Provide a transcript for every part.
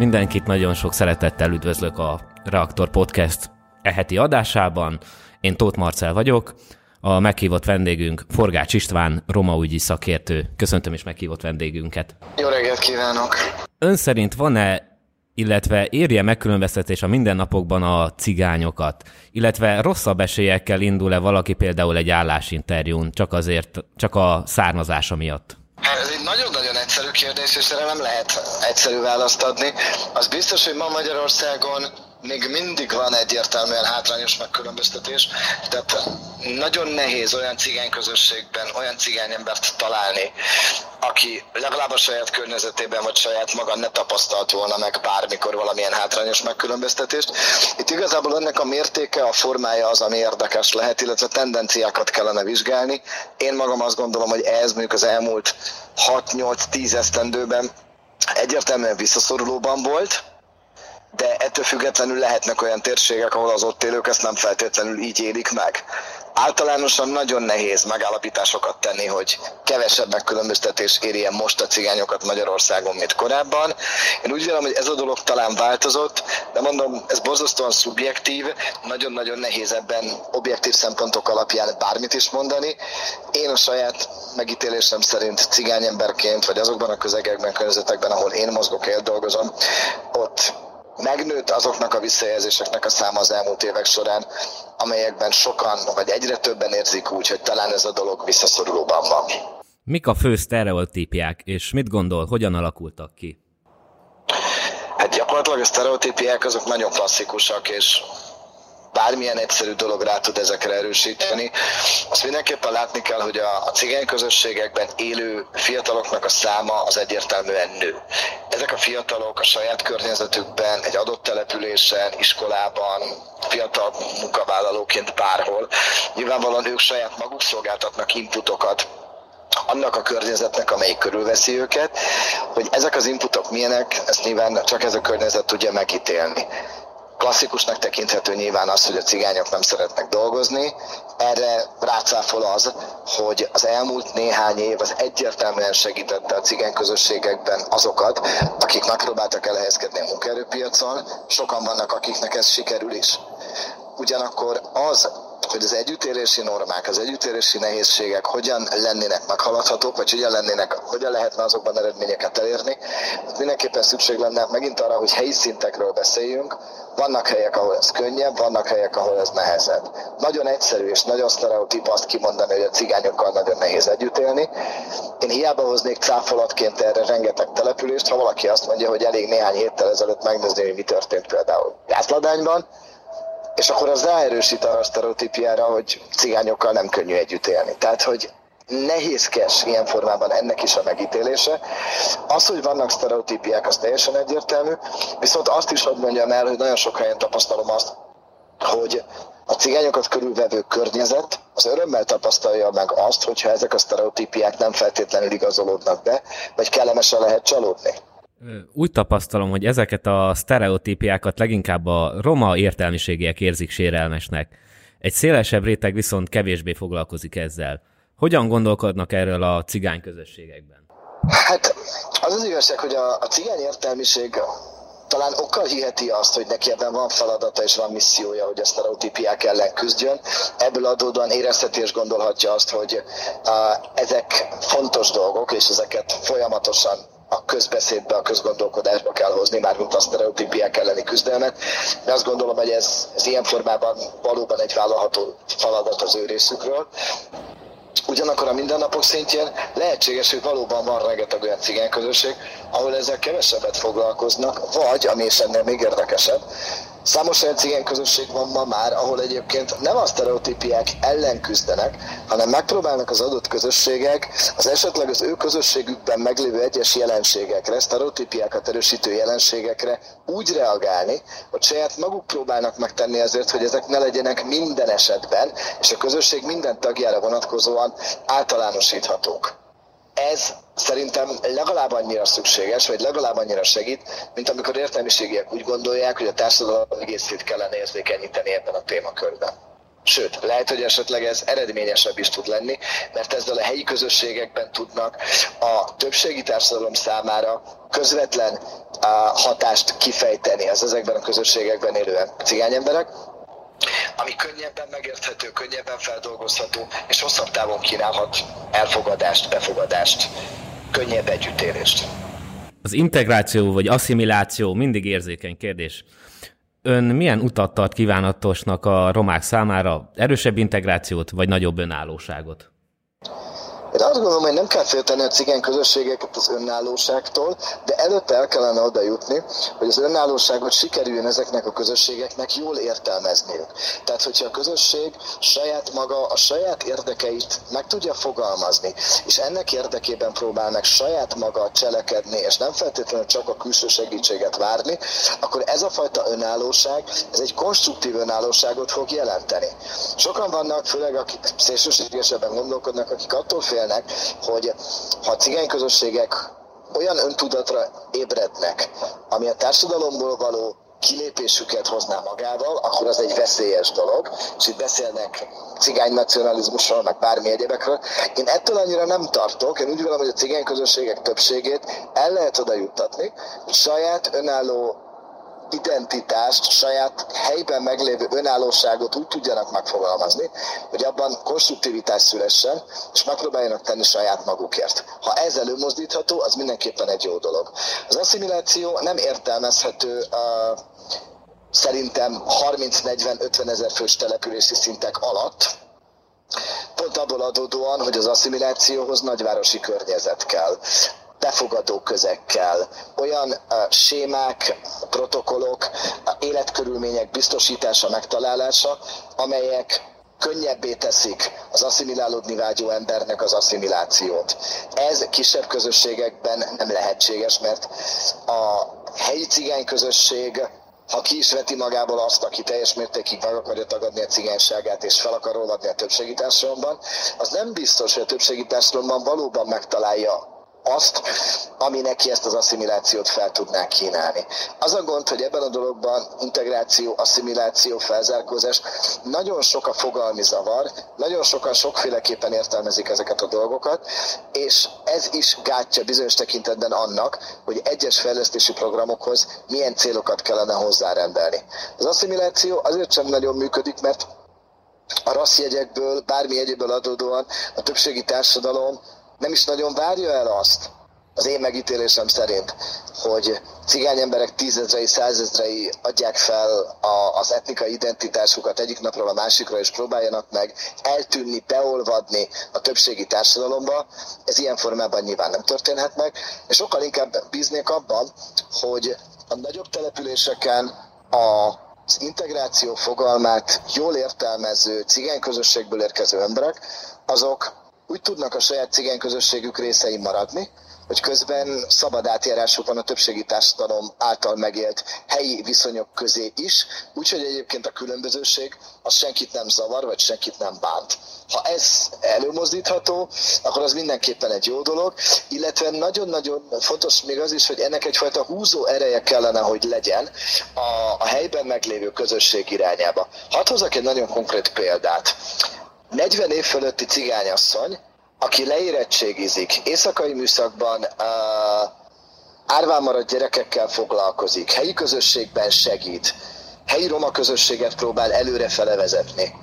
Mindenkit nagyon sok szeretettel üdvözlök a Reaktor Podcast eheti adásában. Én Tóth Marcel vagyok, a meghívott vendégünk Forgács István, romaügyi szakértő. Köszöntöm is meghívott vendégünket. Jó reggelt kívánok! Ön szerint van-e illetve érje megkülönböztetés a mindennapokban a cigányokat, illetve rosszabb esélyekkel indul-e valaki például egy állásinterjún, csak azért, csak a származása miatt? Hát ez egy nagyon-nagyon egyszerű kérdés, és erre nem lehet egyszerű választ adni. Az biztos, hogy ma Magyarországon még mindig van egyértelműen hátrányos megkülönböztetés, tehát nagyon nehéz olyan cigány közösségben olyan cigány embert találni, aki legalább a saját környezetében vagy saját maga ne tapasztalt volna meg bármikor valamilyen hátrányos megkülönböztetést. Itt igazából ennek a mértéke, a formája az, ami érdekes lehet, illetve tendenciákat kellene vizsgálni. Én magam azt gondolom, hogy ez mondjuk az elmúlt 6-8-10 esztendőben egyértelműen visszaszorulóban volt, de ettől függetlenül lehetnek olyan térségek, ahol az ott élők ezt nem feltétlenül így élik meg. Általánosan nagyon nehéz megállapításokat tenni, hogy kevesebb megkülönböztetés érje most a cigányokat Magyarországon, mint korábban. Én úgy vélem, hogy ez a dolog talán változott, de mondom, ez borzasztóan szubjektív, nagyon-nagyon nehéz ebben objektív szempontok alapján bármit is mondani. Én a saját megítélésem szerint cigányemberként, vagy azokban a közegekben, környezetekben, ahol én mozgok, dolgozom, ott megnőtt azoknak a visszajelzéseknek a száma az elmúlt évek során, amelyekben sokan, vagy egyre többen érzik úgy, hogy talán ez a dolog visszaszorulóban van. Mik a fő sztereotípiák, és mit gondol, hogyan alakultak ki? Hát gyakorlatilag a sztereotípiák azok nagyon klasszikusak, és bármilyen egyszerű dolog rá tud ezekre erősíteni. Azt mindenképpen látni kell, hogy a, a cigány közösségekben élő fiataloknak a száma az egyértelműen nő. Ezek a fiatalok a saját környezetükben, egy adott településen, iskolában, fiatal munkavállalóként bárhol, nyilvánvalóan ők saját maguk szolgáltatnak inputokat annak a környezetnek, amelyik körülveszi őket, hogy ezek az inputok milyenek, ezt nyilván csak ez a környezet tudja megítélni. Klasszikusnak tekinthető nyilván az, hogy a cigányok nem szeretnek dolgozni. Erre rácáfol az, hogy az elmúlt néhány év az egyértelműen segítette a cigány közösségekben azokat, akik megpróbáltak elhelyezkedni a munkaerőpiacon. Sokan vannak, akiknek ez sikerül is. Ugyanakkor az, hogy az együttélési normák, az együttélési nehézségek hogyan lennének meghaladhatók, vagy hogyan, lennének, hogyan lehetne azokban eredményeket elérni. Hát mindenképpen szükség lenne megint arra, hogy helyi szintekről beszéljünk. Vannak helyek, ahol ez könnyebb, vannak helyek, ahol ez nehezebb. Nagyon egyszerű és nagyon sztereotíp azt kimondani, hogy a cigányokkal nagyon nehéz együtt élni. Én hiába hoznék cáfolatként erre rengeteg települést, ha valaki azt mondja, hogy elég néhány héttel ezelőtt megnézni, hogy mi történt például Gászladányban, és akkor az ráerősít arra a sztereotípiára, hogy cigányokkal nem könnyű együtt élni. Tehát, hogy nehézkes ilyen formában ennek is a megítélése. Az, hogy vannak sztereotípiák, az teljesen egyértelmű, viszont azt is hadd mondjam el, hogy nagyon sok helyen tapasztalom azt, hogy a cigányokat körülvevő környezet az örömmel tapasztalja meg azt, hogyha ezek a sztereotípiák nem feltétlenül igazolódnak be, vagy kellemesen lehet csalódni. Úgy tapasztalom, hogy ezeket a sztereotípiákat leginkább a roma értelmiségiek érzik sérelmesnek. Egy szélesebb réteg viszont kevésbé foglalkozik ezzel. Hogyan gondolkodnak erről a cigány közösségekben? Hát az az igazság, hogy a, a cigány értelmiség talán okkal hiheti azt, hogy neki ebben van feladata és van missziója, hogy a sztereotípiák ellen küzdjön. Ebből adódóan érezheti és gondolhatja azt, hogy uh, ezek fontos dolgok, és ezeket folyamatosan a közbeszédbe, a közgondolkodásba kell hozni, már mint a sztereotípiák elleni küzdelmet. De azt gondolom, hogy ez, ez ilyen formában valóban egy vállalható feladat az ő részükről. Ugyanakkor a mindennapok szintjén lehetséges, hogy valóban van rengeteg olyan cigány közösség, ahol ezzel kevesebbet foglalkoznak, vagy, ami is ennél még érdekesebb, Számos olyan cigány közösség van ma már, ahol egyébként nem a sztereotípiák ellen küzdenek, hanem megpróbálnak az adott közösségek az esetleg az ő közösségükben meglévő egyes jelenségekre, sztereotípiákat erősítő jelenségekre úgy reagálni, hogy saját maguk próbálnak megtenni azért, hogy ezek ne legyenek minden esetben, és a közösség minden tagjára vonatkozóan általánosíthatók. Ez szerintem legalább annyira szükséges, vagy legalább annyira segít, mint amikor értelmiségiek úgy gondolják, hogy a társadalom egészét kellene érzékenyíteni ebben a témakörben. Sőt, lehet, hogy esetleg ez eredményesebb is tud lenni, mert ezzel a helyi közösségekben tudnak a többségi társadalom számára közvetlen hatást kifejteni az ezekben a közösségekben élő cigány emberek, ami könnyebben megérthető, könnyebben feldolgozható, és hosszabb távon kínálhat elfogadást, befogadást, könnyebb együttélést. Az integráció vagy asszimiláció mindig érzékeny kérdés. Ön milyen utat tart kívánatosnak a romák számára? Erősebb integrációt vagy nagyobb önállóságot? Én azt gondolom, hogy nem kell félteni a cigány közösségeket az önállóságtól, de előtte el kellene oda jutni, hogy az önállóságot sikerüljön ezeknek a közösségeknek jól értelmezniük. Tehát, hogyha a közösség saját maga a saját érdekeit meg tudja fogalmazni, és ennek érdekében próbál meg saját maga cselekedni, és nem feltétlenül csak a külső segítséget várni, akkor ez a fajta önállóság, ez egy konstruktív önállóságot fog jelenteni. Sokan vannak, főleg akik szélsőségesebben gondolkodnak, akik attól fél beszélnek, hogy ha a cigány közösségek olyan öntudatra ébrednek, ami a társadalomból való kilépésüket hozná magával, akkor az egy veszélyes dolog, és itt beszélnek cigány nacionalizmusról, meg bármi egyebekről. Én ettől annyira nem tartok, én úgy vélem, hogy a cigány közösségek többségét el lehet oda juttatni, saját önálló identitást, saját helyben meglévő önállóságot úgy tudjanak megfogalmazni, hogy abban konstruktivitás szülessen, és megpróbáljanak tenni saját magukért. Ha ez előmozdítható, az mindenképpen egy jó dolog. Az asszimiláció nem értelmezhető uh, szerintem 30-40-50 ezer fős települési szintek alatt, pont abból adódóan, hogy az asszimilációhoz nagyvárosi környezet kell befogadó közekkel, olyan uh, sémák, protokollok, életkörülmények biztosítása, megtalálása, amelyek könnyebbé teszik az asszimilálódni vágyó embernek az asszimilációt. Ez kisebb közösségekben nem lehetséges, mert a helyi cigány közösség ha ki is veti magából azt, aki teljes mértékig meg akarja tagadni a cigányságát és fel akar róladni a többségi társadalomban, az nem biztos, hogy a többségi társadalomban valóban megtalálja azt, ami neki ezt az asszimilációt fel tudná kínálni. Az a gond, hogy ebben a dologban integráció, asszimiláció, felzárkózás, nagyon sok a fogalmi zavar, nagyon sokan sokféleképpen értelmezik ezeket a dolgokat, és ez is gátja bizonyos tekintetben annak, hogy egyes fejlesztési programokhoz milyen célokat kellene hozzárendelni. Az asszimiláció azért sem nagyon működik, mert a rasszjegyekből, bármi egyéből adódóan a többségi társadalom nem is nagyon várja el azt, az én megítélésem szerint, hogy cigány emberek tízezrei, százezrei adják fel a, az etnikai identitásukat egyik napról a másikra, és próbáljanak meg eltűnni, beolvadni a többségi társadalomba. Ez ilyen formában nyilván nem történhet meg, és sokkal inkább bíznék abban, hogy a nagyobb településeken a az integráció fogalmát jól értelmező cigány közösségből érkező emberek, azok úgy tudnak a saját cigány közösségük részei maradni, hogy közben szabad átjárásuk van a többségi társadalom által megélt helyi viszonyok közé is, úgyhogy egyébként a különbözőség az senkit nem zavar, vagy senkit nem bánt. Ha ez előmozdítható, akkor az mindenképpen egy jó dolog, illetve nagyon-nagyon fontos még az is, hogy ennek egyfajta húzó ereje kellene, hogy legyen a, a helyben meglévő közösség irányába. Hadd hozzak egy nagyon konkrét példát. 40 év fölötti cigányasszony, aki leérettségizik, éjszakai műszakban uh, árván maradt gyerekekkel foglalkozik, helyi közösségben segít, helyi roma közösséget próbál előre felevezetni.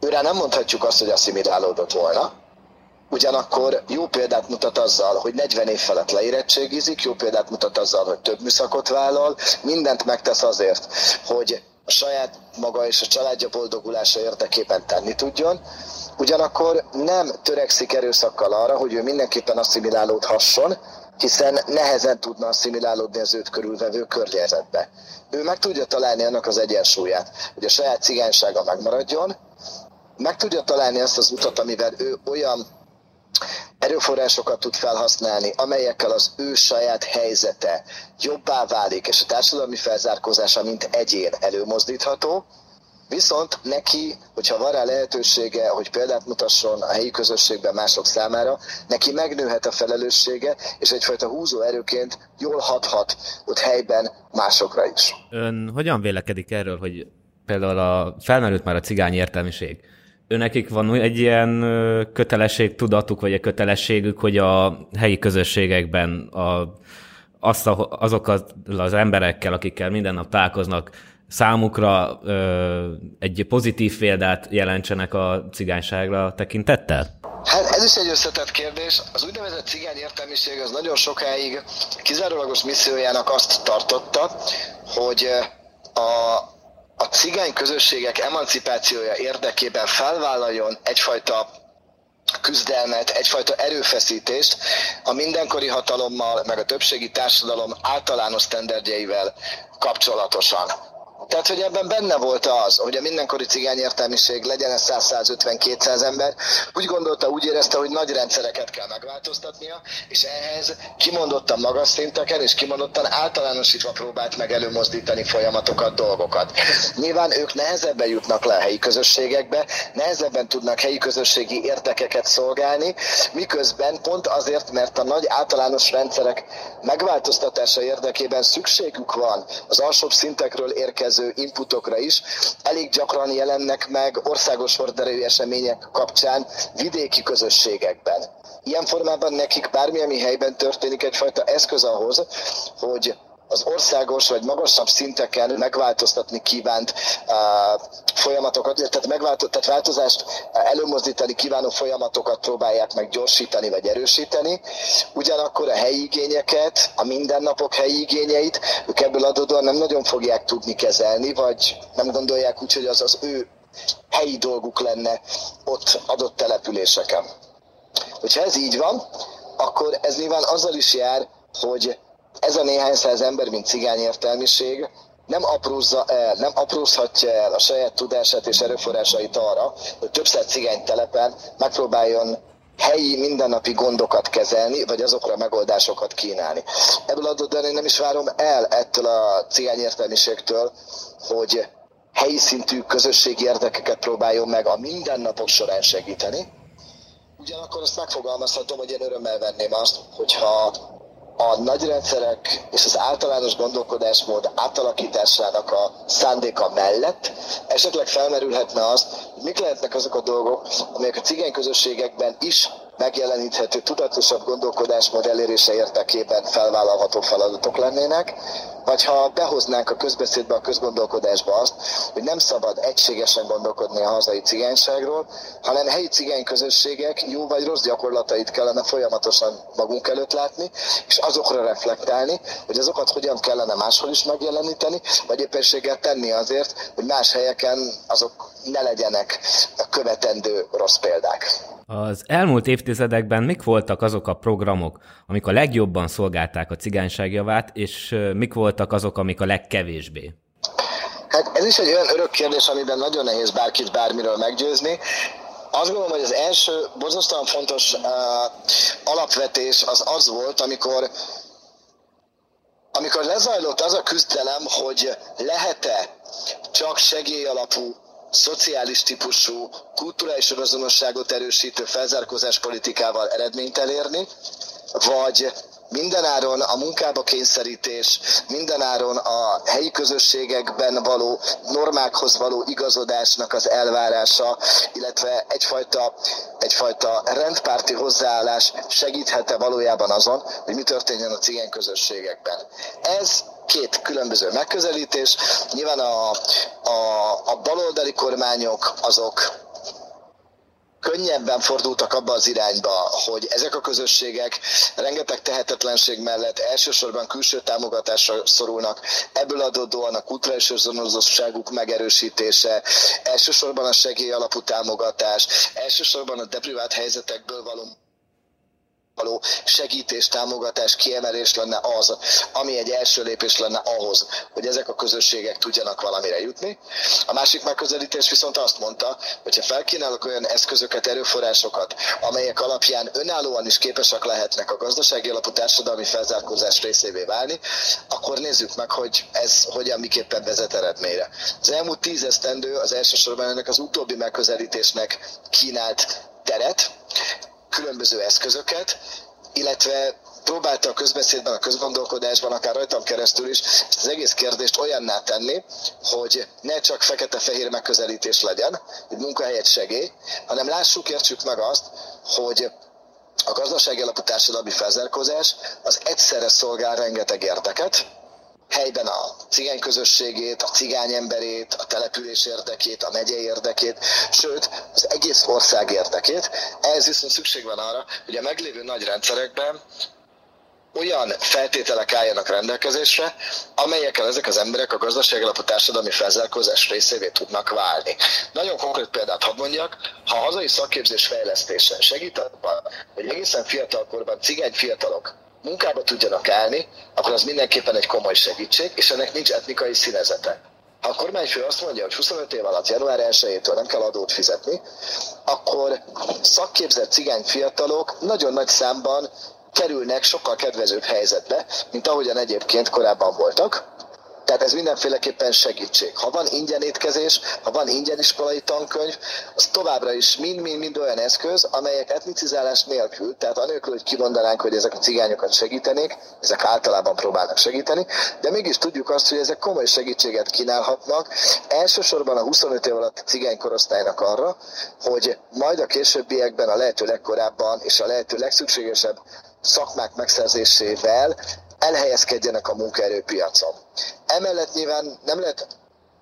Őre nem mondhatjuk azt, hogy asszimilálódott volna, ugyanakkor jó példát mutat azzal, hogy 40 év felett leérettségizik, jó példát mutat azzal, hogy több műszakot vállal, mindent megtesz azért, hogy a saját maga és a családja boldogulása érdekében tenni tudjon, ugyanakkor nem törekszik erőszakkal arra, hogy ő mindenképpen asszimilálódhasson, hiszen nehezen tudna asszimilálódni az őt körülvevő környezetbe. Ő meg tudja találni annak az egyensúlyát, hogy a saját cigánysága megmaradjon, meg tudja találni azt az utat, amivel ő olyan erőforrásokat tud felhasználni, amelyekkel az ő saját helyzete jobbá válik, és a társadalmi felzárkózása, mint egyén előmozdítható, Viszont neki, hogyha van rá lehetősége, hogy példát mutasson a helyi közösségben mások számára, neki megnőhet a felelőssége, és egyfajta húzó erőként jól hathat ott helyben másokra is. Ön hogyan vélekedik erről, hogy például a, felmerült már a cigány értelmiség. Őnekik van egy ilyen kötelesség tudatuk, vagy egy kötelességük, hogy a helyi közösségekben a, azt a, azokkal az emberekkel, akikkel minden nap találkoznak, számukra ö, egy pozitív példát jelentsenek a cigányságra tekintettel? Hát ez is egy összetett kérdés. Az úgynevezett cigány értelmiség az nagyon sokáig kizárólagos missziójának azt tartotta, hogy a cigány közösségek emancipációja érdekében felvállaljon egyfajta küzdelmet, egyfajta erőfeszítést a mindenkori hatalommal, meg a többségi társadalom általános sztenderdjeivel kapcsolatosan. Tehát, hogy ebben benne volt az, hogy a mindenkori cigány értelmiség legyen ez 100-150-200 ember, úgy gondolta, úgy érezte, hogy nagy rendszereket kell megváltoztatnia, és ehhez kimondottan magas szinteken és kimondottan általánosítva próbált meg előmozdítani folyamatokat, dolgokat. Nyilván ők nehezebben jutnak le a helyi közösségekbe, nehezebben tudnak helyi közösségi értekeket szolgálni, miközben pont azért, mert a nagy általános rendszerek megváltoztatása érdekében szükségük van az alsóbb szintekről érkező érkező inputokra is elég gyakran jelennek meg országos horderejű események kapcsán vidéki közösségekben. Ilyen formában nekik bármilyen helyben történik egyfajta eszköz ahhoz, hogy az országos vagy magasabb szinteken megváltoztatni kívánt folyamatokat, tehát, megváltoz, tehát változást előmozdítani kívánó folyamatokat próbálják meg gyorsítani vagy erősíteni. Ugyanakkor a helyi igényeket, a mindennapok helyi igényeit ők ebből adódóan nem nagyon fogják tudni kezelni, vagy nem gondolják úgy, hogy az az ő helyi dolguk lenne ott adott településeken. Hogyha ez így van, akkor ez nyilván azzal is jár, hogy ez a néhány száz ember, mint cigány értelmiség, nem aprózza el, nem aprózhatja el a saját tudását és erőforrásait arra, hogy több száz cigány telepen megpróbáljon helyi mindennapi gondokat kezelni, vagy azokra megoldásokat kínálni. Ebből adódóan én nem is várom el ettől a cigány értelmiségtől, hogy helyi szintű közösségi érdekeket próbáljon meg a mindennapok során segíteni. Ugyanakkor azt megfogalmazhatom, hogy én örömmel venném azt, hogyha a nagy rendszerek és az általános gondolkodásmód átalakításának a szándéka mellett esetleg felmerülhetne az, hogy mik lehetnek azok a dolgok, amelyek a cigány közösségekben is megjeleníthető tudatosabb gondolkodásmód elérése érdekében felvállalható feladatok lennének, vagy ha behoznánk a közbeszédbe, a közgondolkodásba azt, hogy nem szabad egységesen gondolkodni a hazai cigányságról, hanem helyi cigány közösségek jó vagy rossz gyakorlatait kellene folyamatosan magunk előtt látni, és azokra reflektálni, hogy azokat hogyan kellene máshol is megjeleníteni, vagy éppenséggel tenni azért, hogy más helyeken azok ne legyenek követendő rossz példák. Az elmúlt évtizedekben mik voltak azok a programok, amik a legjobban szolgálták a cigányság és mik voltak azok, amik a legkevésbé? Hát ez is egy olyan örök kérdés, amiben nagyon nehéz bárkit bármiről meggyőzni. Azt gondolom, hogy az első borzasztóan fontos uh, alapvetés az az volt, amikor amikor lezajlott az a küzdelem, hogy lehet-e csak segélyalapú szociális típusú, kulturális önazonosságot erősítő felzárkózás politikával eredményt elérni, vagy mindenáron a munkába kényszerítés, mindenáron a helyi közösségekben való normákhoz való igazodásnak az elvárása, illetve egyfajta, egyfajta rendpárti hozzáállás segíthet-e valójában azon, hogy mi történjen a cigány közösségekben. Ez két különböző megközelítés. Nyilván a, a, a baloldali kormányok azok könnyebben fordultak abba az irányba, hogy ezek a közösségek rengeteg tehetetlenség mellett elsősorban külső támogatásra szorulnak, ebből adódóan a kulturális özonozottságuk megerősítése, elsősorban a segély alapú támogatás, elsősorban a deprivált helyzetekből való való segítés, támogatás, kiemelés lenne az, ami egy első lépés lenne ahhoz, hogy ezek a közösségek tudjanak valamire jutni. A másik megközelítés viszont azt mondta, hogy ha felkínálok olyan eszközöket, erőforrásokat, amelyek alapján önállóan is képesek lehetnek a gazdasági alapú társadalmi felzárkózás részévé válni, akkor nézzük meg, hogy ez hogyan miképpen vezet eredményre. Az elmúlt tíz esztendő az elsősorban ennek az utóbbi megközelítésnek kínált teret, különböző eszközöket, illetve próbálta a közbeszédben, a közgondolkodásban, akár rajtam keresztül is ezt az egész kérdést olyanná tenni, hogy ne csak fekete-fehér megközelítés legyen, egy munkahelyet segély, hanem lássuk, értsük meg azt, hogy a gazdasági alapú társadalmi felzárkózás az egyszerre szolgál rengeteg érdeket, helyben a cigány közösségét, a cigány emberét, a település érdekét, a megye érdekét, sőt, az egész ország érdekét. Ehhez viszont szükség van arra, hogy a meglévő nagy rendszerekben olyan feltételek álljanak rendelkezésre, amelyekkel ezek az emberek a gazdaság alapú társadalmi felzárkózás részévé tudnak válni. Nagyon konkrét példát hadd mondjak, ha a hazai szakképzés fejlesztése segít abban, hogy egészen fiatalkorban cigány fiatalok munkába tudjanak állni, akkor az mindenképpen egy komoly segítség, és ennek nincs etnikai színezete. Ha a kormányfő azt mondja, hogy 25 év alatt január 1-től nem kell adót fizetni, akkor szakképzett cigány fiatalok nagyon nagy számban kerülnek sokkal kedvezőbb helyzetbe, mint ahogyan egyébként korábban voltak. Tehát ez mindenféleképpen segítség. Ha van ingyen étkezés, ha van ingyen iskolai tankönyv, az továbbra is mind-mind-mind olyan eszköz, amelyek etnicizálás nélkül, tehát anélkül, hogy kimondanánk, hogy ezek a cigányokat segítenék, ezek általában próbálnak segíteni, de mégis tudjuk azt, hogy ezek komoly segítséget kínálhatnak, elsősorban a 25 év alatt a cigány korosztálynak arra, hogy majd a későbbiekben a lehető legkorábban és a lehető legszükségesebb szakmák megszerzésével elhelyezkedjenek a munkaerőpiacon. Emellett nyilván nem lehet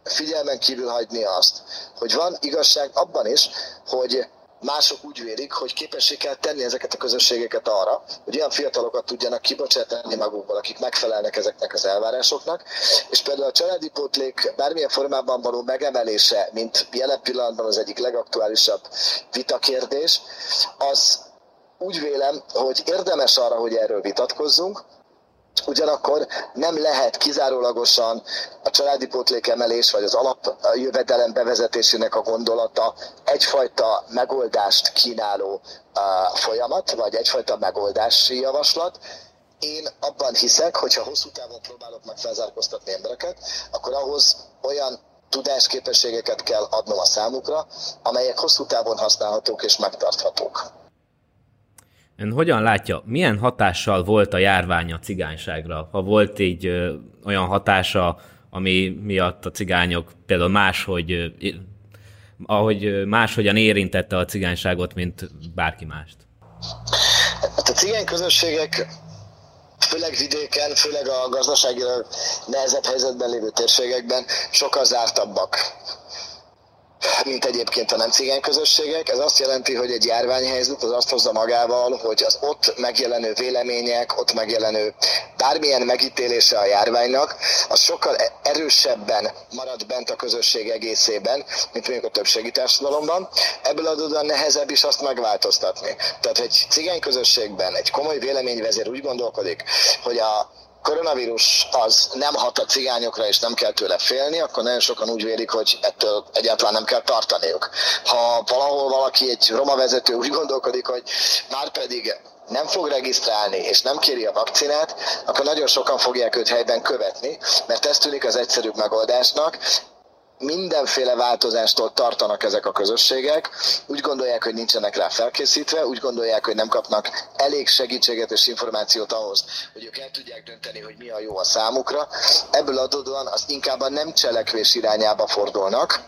figyelmen kívül hagyni azt, hogy van igazság abban is, hogy mások úgy vélik, hogy képessé kell tenni ezeket a közösségeket arra, hogy olyan fiatalokat tudjanak kibocsátani magukból, akik megfelelnek ezeknek az elvárásoknak, és például a családi pótlék bármilyen formában való megemelése, mint jelen pillanatban az egyik legaktuálisabb vitakérdés, az úgy vélem, hogy érdemes arra, hogy erről vitatkozzunk, Ugyanakkor nem lehet kizárólagosan a családi pótlékemelés vagy az alapjövedelem bevezetésének a gondolata egyfajta megoldást kínáló folyamat, vagy egyfajta megoldási javaslat. Én abban hiszek, hogy ha hosszú távon próbálok meg felzárkóztatni embereket, akkor ahhoz olyan tudásképességeket kell adnom a számukra, amelyek hosszú távon használhatók és megtarthatók. Ön hogyan látja, milyen hatással volt a járvány a cigányságra? Ha volt így ö, olyan hatása, ami miatt a cigányok például máshogy, ö, ahogy máshogyan érintette a cigányságot, mint bárki mást? Hát a cigány közösségek főleg vidéken, főleg a gazdaságilag nehezebb helyzetben lévő térségekben sokkal zártabbak mint egyébként a nem cigány közösségek. Ez azt jelenti, hogy egy járványhelyzet az azt hozza magával, hogy az ott megjelenő vélemények, ott megjelenő bármilyen megítélése a járványnak, az sokkal erősebben marad bent a közösség egészében, mint mondjuk a többségi társadalomban. Ebből adódóan nehezebb is azt megváltoztatni. Tehát egy cigány közösségben egy komoly véleményvezér úgy gondolkodik, hogy a koronavírus az nem hat a cigányokra, és nem kell tőle félni, akkor nagyon sokan úgy vélik, hogy ettől egyáltalán nem kell tartaniuk. Ha valahol valaki, egy roma vezető úgy gondolkodik, hogy már pedig nem fog regisztrálni, és nem kéri a vakcinát, akkor nagyon sokan fogják őt helyben követni, mert ez tűnik az egyszerűbb megoldásnak, mindenféle változástól tartanak ezek a közösségek, úgy gondolják, hogy nincsenek rá felkészítve, úgy gondolják, hogy nem kapnak elég segítséget és információt ahhoz, hogy ők el tudják dönteni, hogy mi a jó a számukra. Ebből adódóan az inkább a nem cselekvés irányába fordulnak,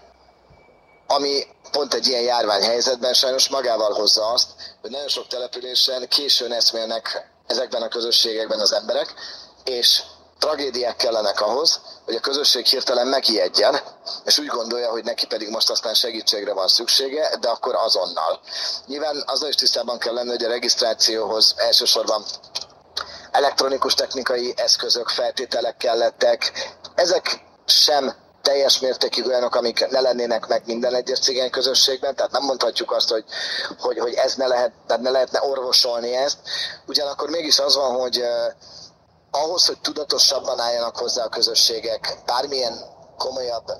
ami pont egy ilyen járványhelyzetben sajnos magával hozza azt, hogy nagyon sok településen későn eszmélnek ezekben a közösségekben az emberek, és tragédiák kellenek ahhoz, hogy a közösség hirtelen megijedjen, és úgy gondolja, hogy neki pedig most aztán segítségre van szüksége, de akkor azonnal. Nyilván azzal is tisztában kell lenni, hogy a regisztrációhoz elsősorban elektronikus technikai eszközök, feltételek kellettek. Ezek sem teljes mértékig olyanok, amik ne lennének meg minden egyes cigány közösségben, tehát nem mondhatjuk azt, hogy, hogy, hogy ez ne, lehet, tehát ne lehetne orvosolni ezt. Ugyanakkor mégis az van, hogy ahhoz, hogy tudatosabban álljanak hozzá a közösségek bármilyen komolyabb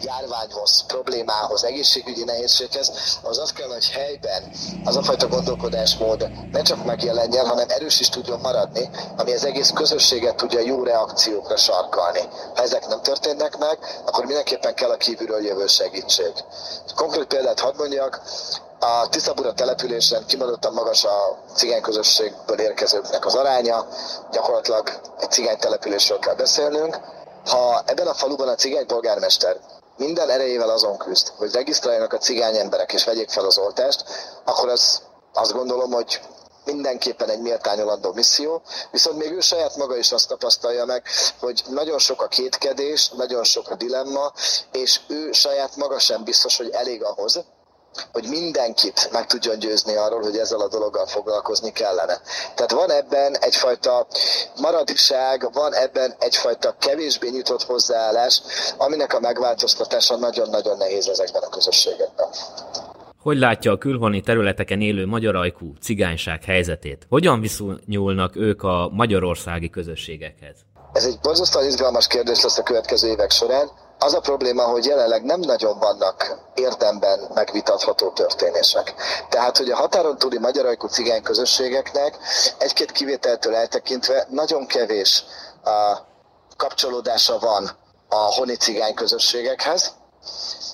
járványhoz, problémához, egészségügyi nehézséghez, az az kell, hogy helyben az a fajta gondolkodásmód ne csak megjelenjen, hanem erős is tudjon maradni, ami az egész közösséget tudja jó reakciókra sarkalni. Ha ezek nem történnek meg, akkor mindenképpen kell a kívülről jövő segítség. Konkrét példát hadd mondjak, A Tiszabura településen kimondottan magas a cigány közösségből érkezőknek az aránya, gyakorlatilag egy cigány településről kell beszélnünk. Ha ebben a faluban a cigány polgármester minden erejével azon küzd, hogy regisztráljanak a cigány emberek és vegyék fel az oltást, akkor az azt gondolom, hogy mindenképpen egy méltányolandó misszió, viszont még ő saját maga is azt tapasztalja meg, hogy nagyon sok a kétkedés, nagyon sok a dilemma, és ő saját maga sem biztos, hogy elég ahhoz, hogy mindenkit meg tudjon győzni arról, hogy ezzel a dologgal foglalkozni kellene. Tehát van ebben egyfajta maradikság, van ebben egyfajta kevésbé nyitott hozzáállás, aminek a megváltoztatása nagyon-nagyon nehéz ezekben a közösségekben. Hogy látja a külhoni területeken élő magyarajkú cigányság helyzetét? Hogyan viszonyulnak ők a magyarországi közösségekhez? Ez egy borzasztóan izgalmas kérdés lesz a következő évek során. Az a probléma, hogy jelenleg nem nagyon vannak érdemben megvitatható történések. Tehát, hogy a határon túli magyarajkú cigány közösségeknek egy-két kivételtől eltekintve nagyon kevés a kapcsolódása van a honi cigány közösségekhez,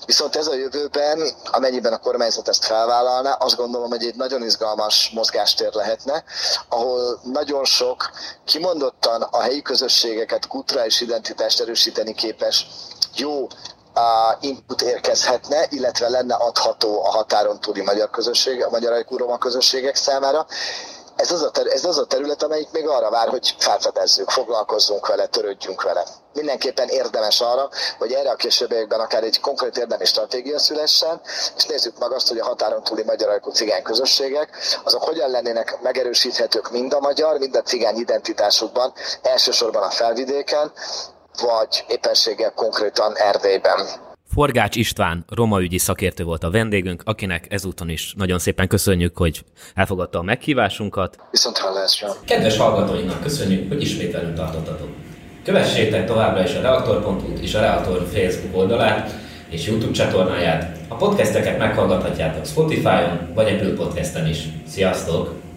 Viszont ez a jövőben, amennyiben a kormányzat ezt felvállalná, azt gondolom, hogy egy nagyon izgalmas mozgástér lehetne, ahol nagyon sok kimondottan a helyi közösségeket, kulturális identitást erősíteni képes jó input érkezhetne, illetve lenne adható a határon túli magyar közösség, a magyar roma közösségek számára, ez az, a ter- ez az a terület, amelyik még arra vár, hogy felfedezzük, foglalkozzunk vele, törődjünk vele. Mindenképpen érdemes arra, hogy erre a későbbiekben akár egy konkrét érdemi stratégia szülessen, és nézzük meg azt, hogy a határon túli magyar ajkú cigány közösségek, azok hogyan lennének megerősíthetők mind a magyar, mind a cigány identitásukban, elsősorban a felvidéken, vagy éppenséggel konkrétan Erdélyben. Forgács István, roma ügyi szakértő volt a vendégünk, akinek ezúton is nagyon szépen köszönjük, hogy elfogadta a meghívásunkat. Viszont hallásra. Kedves hallgatóinknak köszönjük, hogy ismét velünk tartottatok. Kövessétek továbbra is a reaktor.hu és a Reaktor Facebook oldalát és YouTube csatornáját. A podcasteket meghallgathatjátok Spotify-on vagy Apple Podcasten is. Sziasztok!